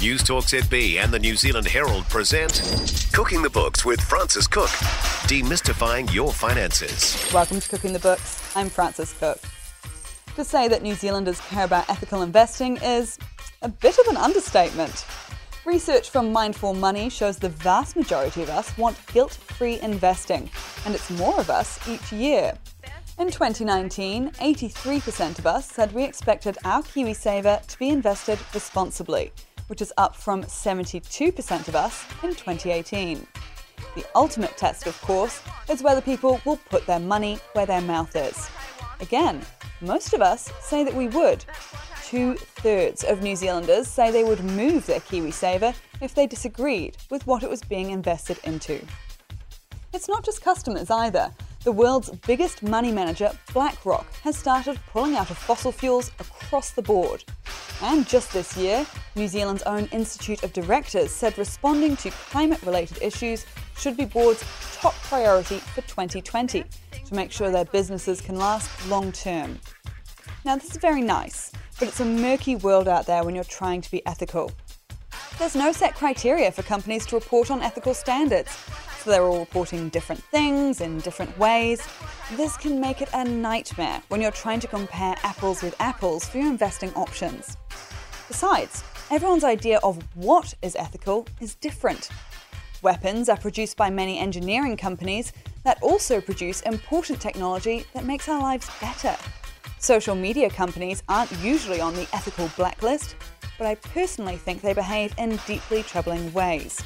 News Talk ZB and the New Zealand Herald present Cooking the Books with Frances Cook, demystifying your finances. Welcome to Cooking the Books. I'm Frances Cook. To say that New Zealanders care about ethical investing is a bit of an understatement. Research from Mindful Money shows the vast majority of us want guilt free investing, and it's more of us each year. In 2019, 83% of us said we expected our KiwiSaver to be invested responsibly, which is up from 72% of us in 2018. The ultimate test, of course, is whether people will put their money where their mouth is. Again, most of us say that we would. Two thirds of New Zealanders say they would move their KiwiSaver if they disagreed with what it was being invested into. It's not just customers either. The world's biggest money manager, BlackRock, has started pulling out of fossil fuels across the board. And just this year, New Zealand's own Institute of Directors said responding to climate related issues should be boards' top priority for 2020 to make sure their businesses can last long term. Now, this is very nice, but it's a murky world out there when you're trying to be ethical. There's no set criteria for companies to report on ethical standards, so they're all reporting different things in different ways. This can make it a nightmare when you're trying to compare apples with apples for your investing options. Besides, everyone's idea of what is ethical is different. Weapons are produced by many engineering companies that also produce important technology that makes our lives better. Social media companies aren't usually on the ethical blacklist, but I personally think they behave in deeply troubling ways.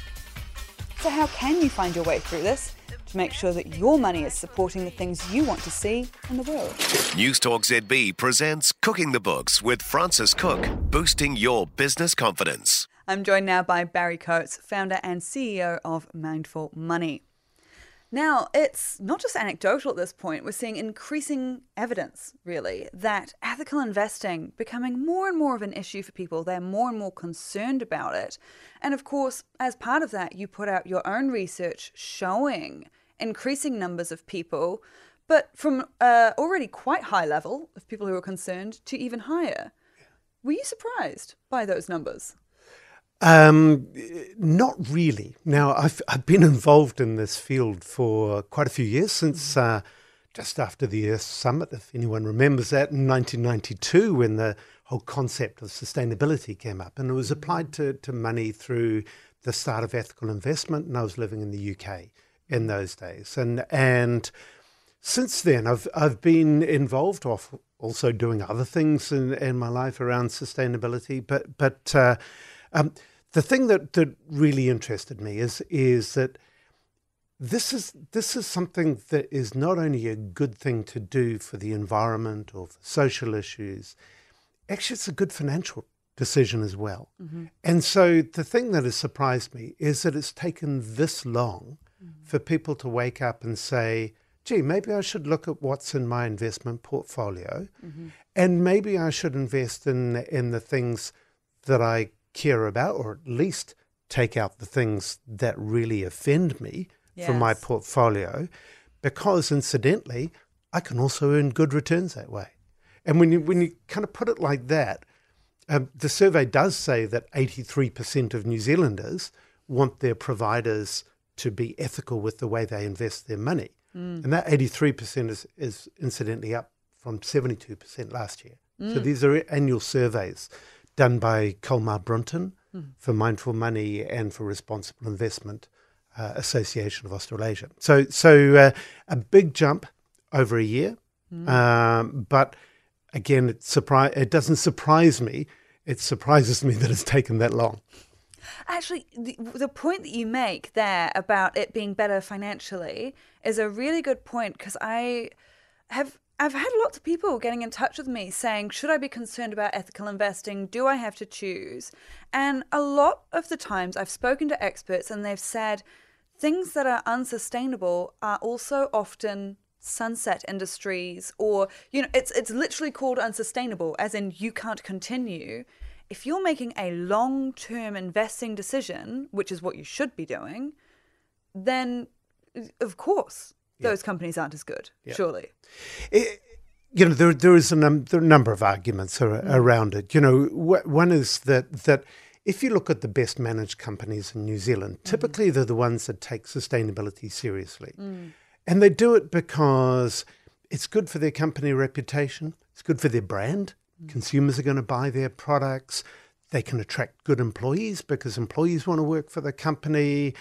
So, how can you find your way through this to make sure that your money is supporting the things you want to see in the world? News Talk ZB presents Cooking the Books with Frances Cook, boosting your business confidence. I'm joined now by Barry Coates, founder and CEO of Mindful Money. Now, it's not just anecdotal at this point. We're seeing increasing evidence, really, that ethical investing becoming more and more of an issue for people. They're more and more concerned about it. And of course, as part of that, you put out your own research showing increasing numbers of people, but from uh, already quite high level of people who are concerned to even higher. Were you surprised by those numbers? Um, not really. Now, I've, I've been involved in this field for quite a few years since uh, just after the Earth Summit, if anyone remembers that, in 1992, when the whole concept of sustainability came up. And it was applied to, to money through the start of ethical investment. And I was living in the UK in those days. And, and since then, I've, I've been involved, off also doing other things in, in my life around sustainability. But, but, uh, um, the thing that, that really interested me is is that this is this is something that is not only a good thing to do for the environment or for social issues, actually it's a good financial decision as well. Mm-hmm. And so the thing that has surprised me is that it's taken this long mm-hmm. for people to wake up and say, gee, maybe I should look at what's in my investment portfolio mm-hmm. and maybe I should invest in in the things that I care about, or at least take out the things that really offend me yes. from my portfolio, because incidentally, I can also earn good returns that way. And when you when you kind of put it like that, um, the survey does say that 83% of New Zealanders want their providers to be ethical with the way they invest their money. Mm. And that 83% is, is incidentally up from 72% last year. Mm. So these are annual surveys done by Colmar Brunton mm. for Mindful Money and for Responsible Investment uh, Association of Australasia. So, so uh, a big jump over a year, mm. um, but again, it surprise it doesn't surprise me. It surprises me that it's taken that long. Actually, the, the point that you make there about it being better financially is a really good point because I have I've had lots of people getting in touch with me saying, should I be concerned about ethical investing? Do I have to choose? And a lot of the times I've spoken to experts and they've said things that are unsustainable are also often sunset industries or you know it's it's literally called unsustainable as in you can't continue if you're making a long-term investing decision which is what you should be doing then of course those companies aren't as good, yeah. surely. It, you know, there there is a, num- there are a number of arguments ar- mm. around it. You know, wh- one is that that if you look at the best managed companies in New Zealand, mm. typically they're the ones that take sustainability seriously. Mm. And they do it because it's good for their company reputation, it's good for their brand. Mm. Consumers are going to buy their products. They can attract good employees because employees want to work for the company.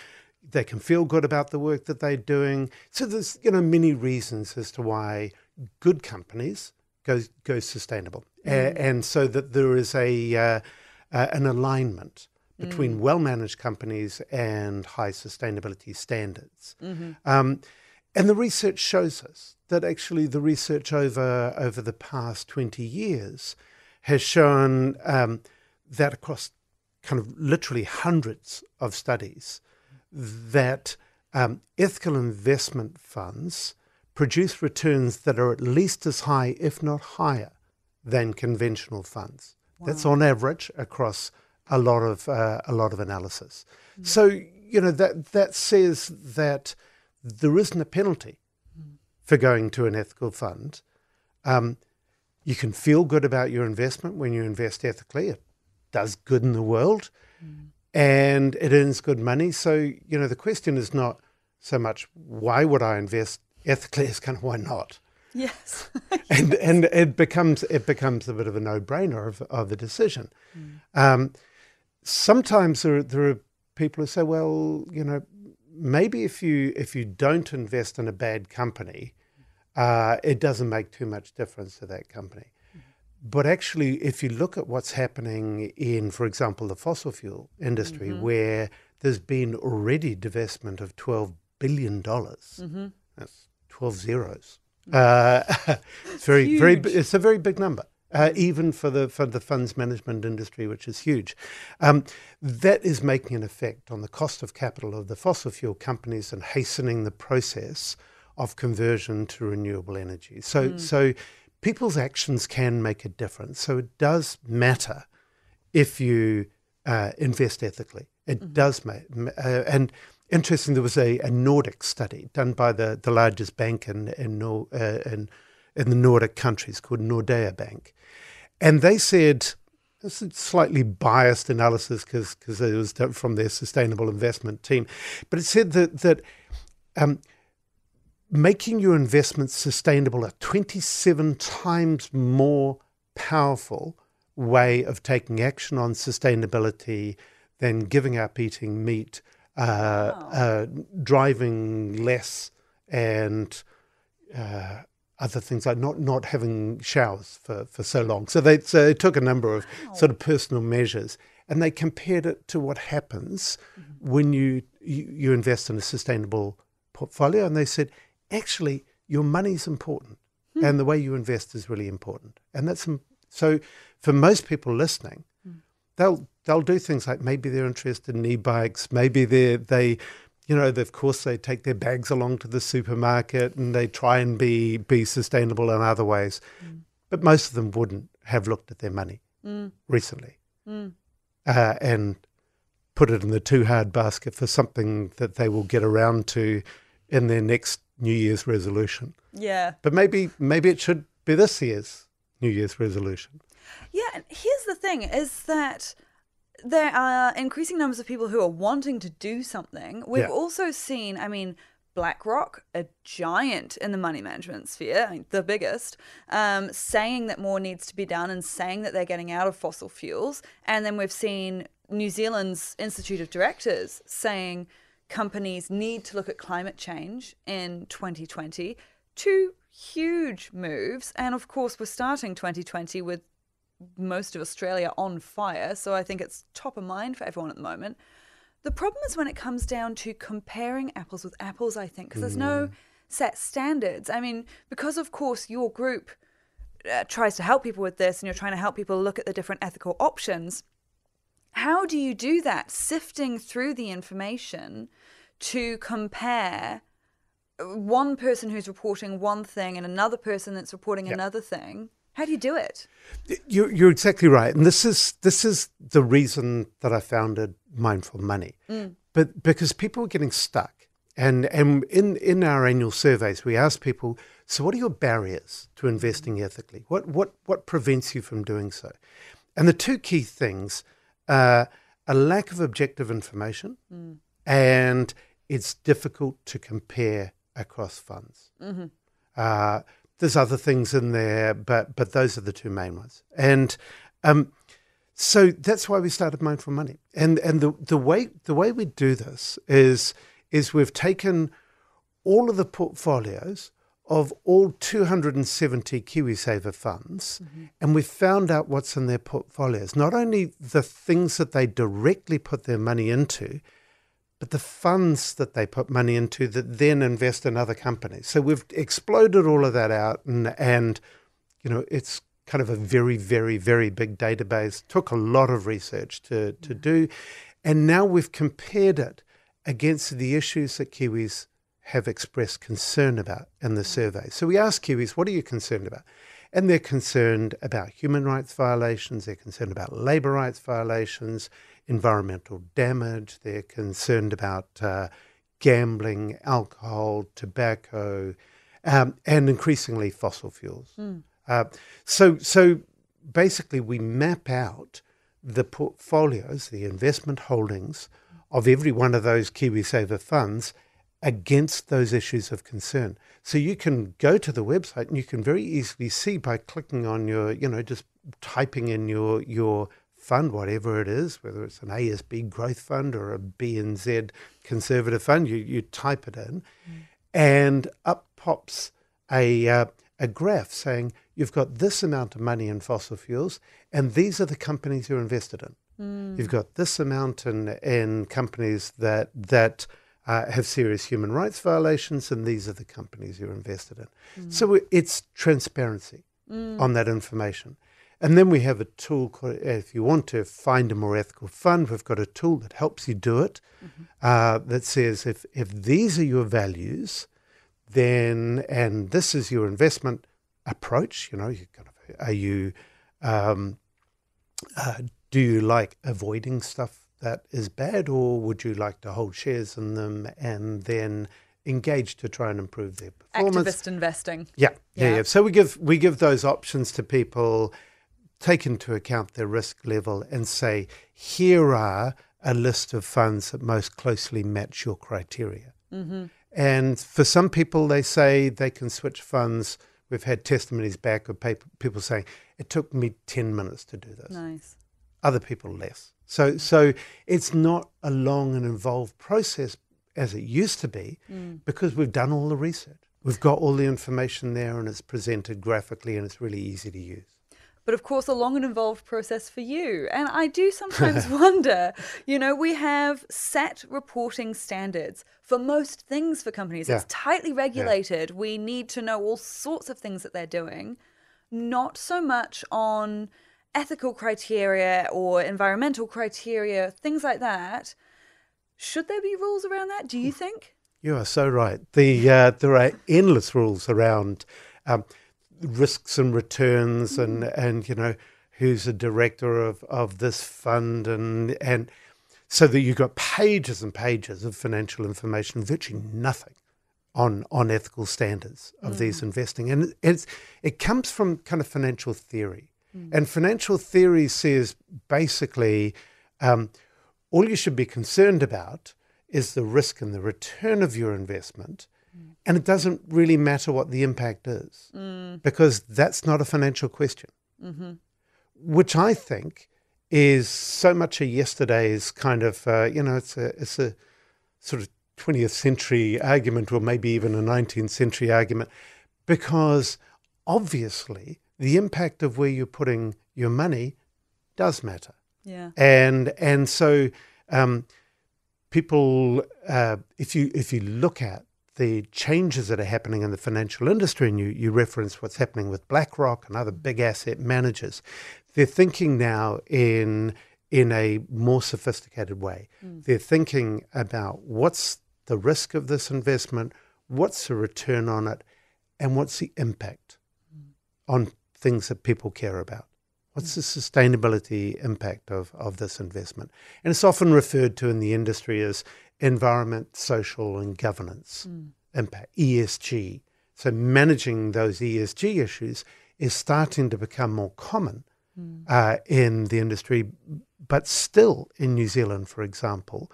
They can feel good about the work that they're doing. So there's you know many reasons as to why good companies go go sustainable, A- and so that there is a uh, uh, an alignment between well managed companies and high sustainability standards. Um, and the research shows us that actually the research over over the past 20 years has shown um, that across kind of literally hundreds of studies that um, ethical investment funds produce returns that are at least as high, if not higher, than conventional funds. That's on average across a lot of uh, a lot of analysis. So you know that that says that there isn't a penalty for going to an ethical fund. Um, you can feel good about your investment when you invest ethically. It does good in the world, and it earns good money. So you know the question is not so much why would I invest ethically, it's kind of why not Yes. and and it becomes it becomes a bit of a no brainer of, of a decision. Um, sometimes there are, there are people who say, well, you know, maybe if you if you don't invest in a bad company, uh, it doesn't make too much difference to that company. But actually, if you look at what's happening in, for example, the fossil fuel industry, where there's been already divestment of twelve billion dollars, that's twelve zeros. Uh, it's very, very. It's a very big number, uh, even for the for the funds management industry, which is huge. Um, that is making an effect on the cost of capital of the fossil fuel companies and hastening the process of conversion to renewable energy. So, so people's actions can make a difference. So it does matter if you uh, invest ethically. It does matter. Uh, and interesting, there was a, a Nordic study done by the, the largest bank in in, Nor- uh, in in the Nordic countries called Nordea Bank, and they said. This is slightly biased analysis because it was done from their sustainable investment team, but it said that that um, making your investments sustainable a 27 times more powerful way of taking action on sustainability than giving up eating meat, uh, uh, driving less, and uh, other things like not not having showers for, for so long. So they, so they took a number of sort of personal measures and they compared it to what happens when you, you you invest in a sustainable portfolio, and they said actually your money's important hmm. and the way you invest is really important, and that's so for most people listening hmm. they'll they'll do things like maybe they're interested in e-bikes, maybe they they you know, of course they take their bags along to the supermarket and they try and be be sustainable in other ways. Hmm. But most of them wouldn't have looked at their money recently uh, and put it in the too hard basket for something that they will get around to in their next New Year's resolution. yeah. But maybe maybe it should be this year's New Year's resolution. Yeah, and here's the thing is that there are increasing numbers of people who are wanting to do something. We've Yeah. also seen, I mean, BlackRock, a giant in the money management sphere, I mean, the biggest, um, saying that more needs to be done and saying that they're getting out of fossil fuels. And then we've seen New Zealand's Institute of Directors saying companies need to look at climate change in 2020. Two huge moves. And of course, we're starting 2020 with most of Australia on fire. So I think it's top of mind for everyone at the moment. The problem is when it comes down to comparing apples with apples, I think, because there's no set standards. I mean, because of course your group uh, tries to help people with this and you're trying to help people look at the different ethical options. How do you do that? Sifting through the information to compare uh, one person who's reporting one thing and another person that's reporting another thing. How do you do it? You're, you're exactly right, and this is this is the reason that I founded Mindful Money, mm. but because people were getting stuck, and and in in our annual surveys we ask people, so what are your barriers to investing ethically? What what what prevents you from doing so? And the two key things uh, a lack of objective information, and it's difficult to compare across funds. Uh, there's other things in there, but but those are the two main ones. And um, so that's why we started Mindful Money. And and the, the way the way we do this is is we've taken all of the portfolios of all 270 KiwiSaver funds, mm-hmm. and we've found out what's in their portfolios. Not only the things that they directly put their money into, but the funds that they put money into that then invest in other companies. So we've exploded all of that out, and and you know it's kind of a very very very big database. Took a lot of research to to do, and now we've compared it against the issues that Kiwis have expressed concern about in the survey. So we ask Kiwis, what are you concerned about? And they're concerned about human rights violations, they're concerned about labour rights violations, environmental damage, they're concerned about uh, gambling, alcohol, tobacco, um, and increasingly fossil fuels. Uh, so, so basically, we map out the portfolios, the investment holdings of every one of those KiwiSaver funds against those issues of concern. So you can go to the website and you can very easily see by clicking on your, you know, just typing in your your fund, whatever it is, whether it's an ASB growth fund or a BNZ conservative fund, you, you type it in, and up pops a uh, a graph saying you've got this amount of money in fossil fuels, and these are the companies you're invested in. You've got this amount in in companies that that uh, have serious human rights violations, and these are the companies you're invested in. So it's transparency on that information. And then we have a tool, called, if you want to find a more ethical fund, we've got a tool that helps you do it uh, that says if, if these are your values, then, and this is your investment approach, you know, you kind of, are you, um, uh, do you like avoiding stuff that is bad, or would you like to hold shares in them and then engage to try and improve their performance? Activist investing. Yeah, yeah, Yeah. yeah. So we give we give those options to people, take into account their risk level, and say here are a list of funds that most closely match your criteria. Mm-hmm. And for some people, they say they can switch funds. We've had testimonies back of people saying it took me ten minutes to do this. Nice. Other people less. So so it's not a long and involved process as it used to be mm. because we've done all the research. We've got all the information there and it's presented graphically and it's really easy to use. but of course, a long and involved process for you. And I do sometimes wonder, you know, we have set reporting standards for most things for companies. It's tightly regulated. We need to know all sorts of things that they're doing, not so much on ethical criteria or environmental criteria, things like that. Should there be rules around that, do you think? You are so right. The uh, there are endless rules around um, risks and returns, and and you know who's a director of, of this fund, and and so that you've got pages and pages of financial information, virtually nothing on on ethical standards of these investing, and it's it comes from kind of financial theory, and financial theory says basically. Um, all you should be concerned about is the risk and the return of your investment. And it doesn't really matter what the impact is because that's not a financial question, which I think is so much a yesterday's kind of, uh, you know, it's a, it's a sort of 20th century argument or maybe even a 19th century argument because obviously the impact of where you're putting your money does matter Yeah. and and so um, people, uh, if you if you look at the changes that are happening in the financial industry, and you you reference what's happening with BlackRock and other big asset managers, they're thinking now in in a more sophisticated way. They're thinking about what's the risk of this investment, what's the return on it, and what's the impact on things that people care about. What's the sustainability impact of, of this investment? And it's often referred to in the industry as environment, social, and governance impact, ESG. So managing those ESG issues is starting to become more common uh, in the industry but still in New Zealand, for example,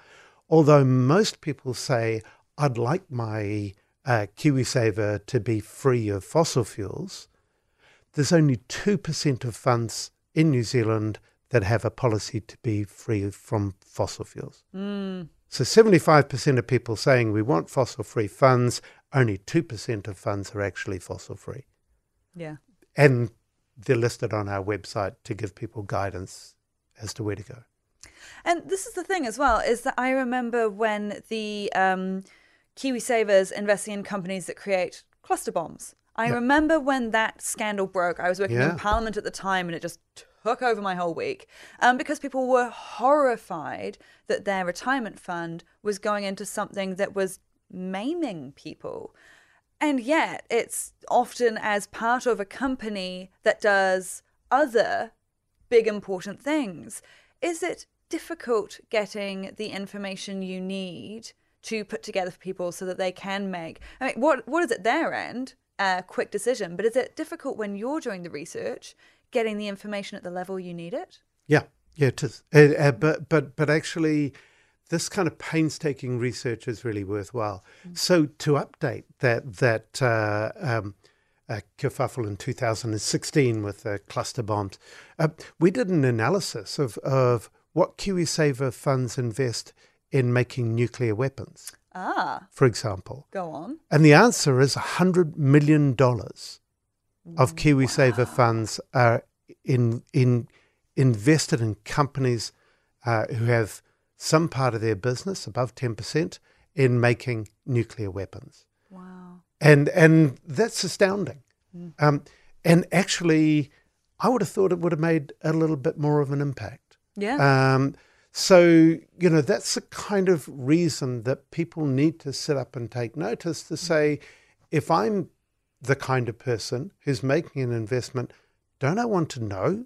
although most people say, I'd like my uh, KiwiSaver to be free of fossil fuels, there's only 2% of funds in New Zealand that have a policy to be free from fossil fuels. Mm. So 75% of people saying we want fossil free funds, only 2% of funds are actually fossil free. Yeah. And they're listed on our website to give people guidance as to where to go. And this is the thing as well is that I remember when the um, KiwiSavers investing in companies that create cluster bombs. I Yeah. remember when that scandal broke. I was working Yeah. in Parliament at the time, and it just took over my whole week um, because people were horrified that their retirement fund was going into something that was maiming people. And yet, it's often as part of a company that does other big important things. Is it difficult getting the information you need to put together for people so that they can make? I mean, what what is at their end? A quick decision, but is it difficult when you're doing the research, getting the information at the level you need it? Yeah, yeah, it is. Uh, uh, but but but actually, this kind of painstaking research is really worthwhile. So to update that that uh, um, uh, kerfuffle in 2016 with the cluster bombs, uh, we did an analysis of of what KiwiSaver funds invest in making nuclear weapons, Ah, for example. go on. And the answer is $100 million of KiwiSaver funds are in, in, invested in companies uh, who have some part of their business, above 10%, in making nuclear weapons. Wow. And, and that's astounding. Um, and actually, I would have thought it would have made a little bit more of an impact. Yeah. Um, so, you know, that's the kind of reason that people need to sit up and take notice to say, if I'm the kind of person who's making an investment, don't I want to know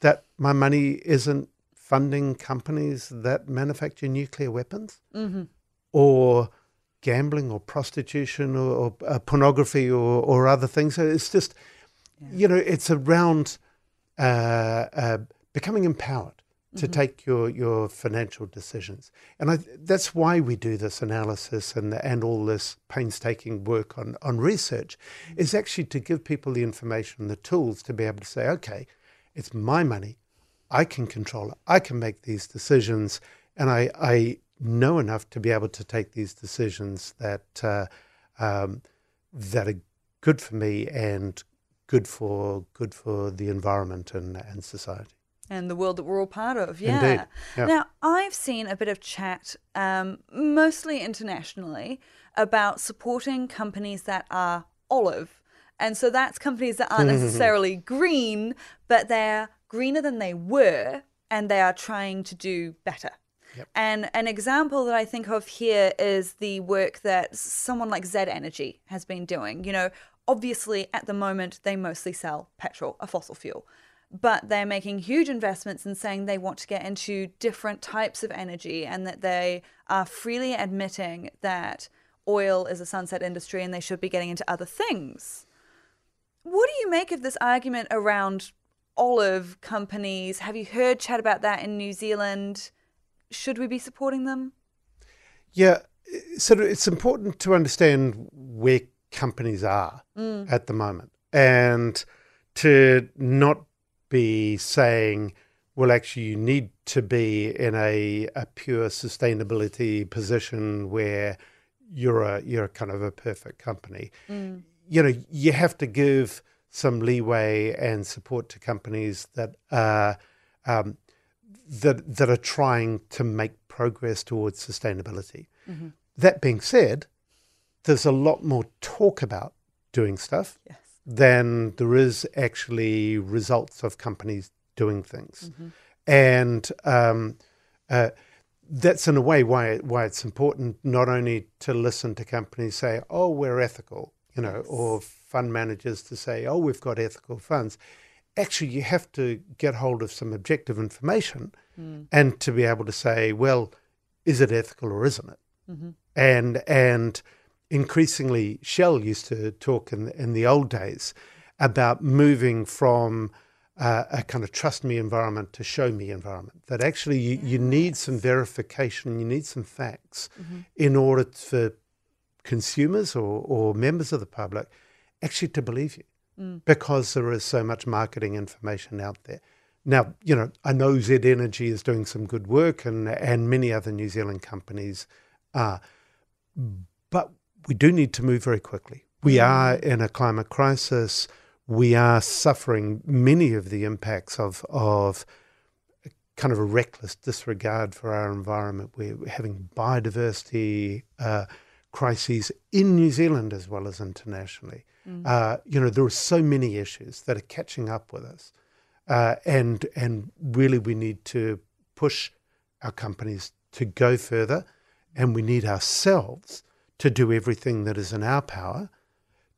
that my money isn't funding companies that manufacture nuclear weapons? mm-hmm. Or gambling or prostitution or, or uh, pornography or, or other things. So it's just, you know, it's around uh, uh, becoming empowered to take your, your financial decisions. And I, that's why we do this analysis and, and all this painstaking work on, on research, is actually to give people the information and the tools to be able to say, okay, it's my money. I can control it. I can make these decisions. And I, I know enough to be able to take these decisions that, uh, um, that are good for me and good for, good for the environment and, and society. And the world that we're all part of. Yeah. Yeah. Now, I've seen a bit of chat, um, mostly internationally, about supporting companies that are olive. And so that's companies that aren't necessarily green, but they're greener than they were, and they are trying to do better. And an example that I think of here is the work that someone like Z Energy has been doing. You know, obviously at the moment they mostly sell petrol, a fossil fuel but they're making huge investments and saying they want to get into different types of energy and that they are freely admitting that oil is a sunset industry and they should be getting into other things. What do you make of this argument around olive companies? Have you heard chat about that in New Zealand? Should we be supporting them? Yeah, so it's important to understand where companies are mm. at the moment and to not be saying, well, actually, you need to be in a, a pure sustainability position where you're a you're kind of a perfect company. You know, you have to give some leeway and support to companies that are um, that that are trying to make progress towards sustainability. That being said, there's a lot more talk about doing stuff Yes. Than there is actually results of companies doing things, and um, uh, that's in a way why why it's important not only to listen to companies say, "Oh, we're ethical," you know, or fund managers to say, "Oh, we've got ethical funds." Actually, you have to get hold of some objective information, and to be able to say, "Well, is it ethical or isn't it?" and and increasingly Shell used to talk in in the old days about moving from uh, a kind of trust me environment to show me environment. That actually you, you need some verification, you need some facts mm-hmm. in order for consumers or, or members of the public actually to believe you mm. because there is so much marketing information out there. Now, you know, I know Z Energy is doing some good work and, and many other New Zealand companies are, but we do need to move very quickly. We mm. are in a climate crisis. We are suffering many of the impacts of, of kind of a reckless disregard for our environment. We're having biodiversity uh, crises in New Zealand as well as internationally. Mm. Uh, you know, there are so many issues that are catching up with us, uh, and and really we need to push our companies to go further, and we need ourselves to do everything that is in our power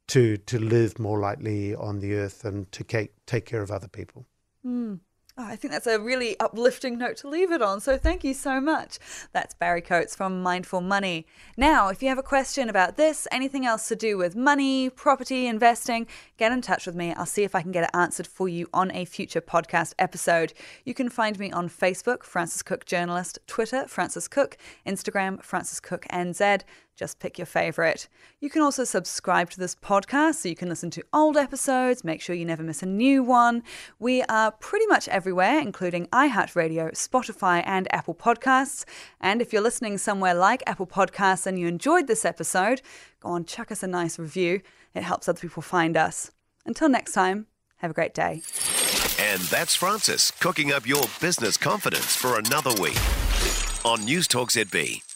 to to live more lightly on the earth and to take take care of other people. Mm. Oh, I think that's a really uplifting note to leave it on. So thank you so much. That's Barry Coates from Mindful Money. Now, if you have a question about this, anything else to do with money, property, investing, get in touch with me. I'll see if I can get it answered for you on a future podcast episode. You can find me on Facebook, Frances Cook Journalist, Twitter, Frances Cook, Instagram, Frances Cook NZ. Just pick your favorite. You can also subscribe to this podcast so you can listen to old episodes, make sure you never miss a new one. We are pretty much everywhere, including iHeartRadio, Spotify, and Apple Podcasts. And if you're listening somewhere like Apple Podcasts and you enjoyed this episode, go on, chuck us a nice review. It helps other people find us. Until next time, have a great day. And that's Frances cooking up your business confidence for another week on News Talk ZB.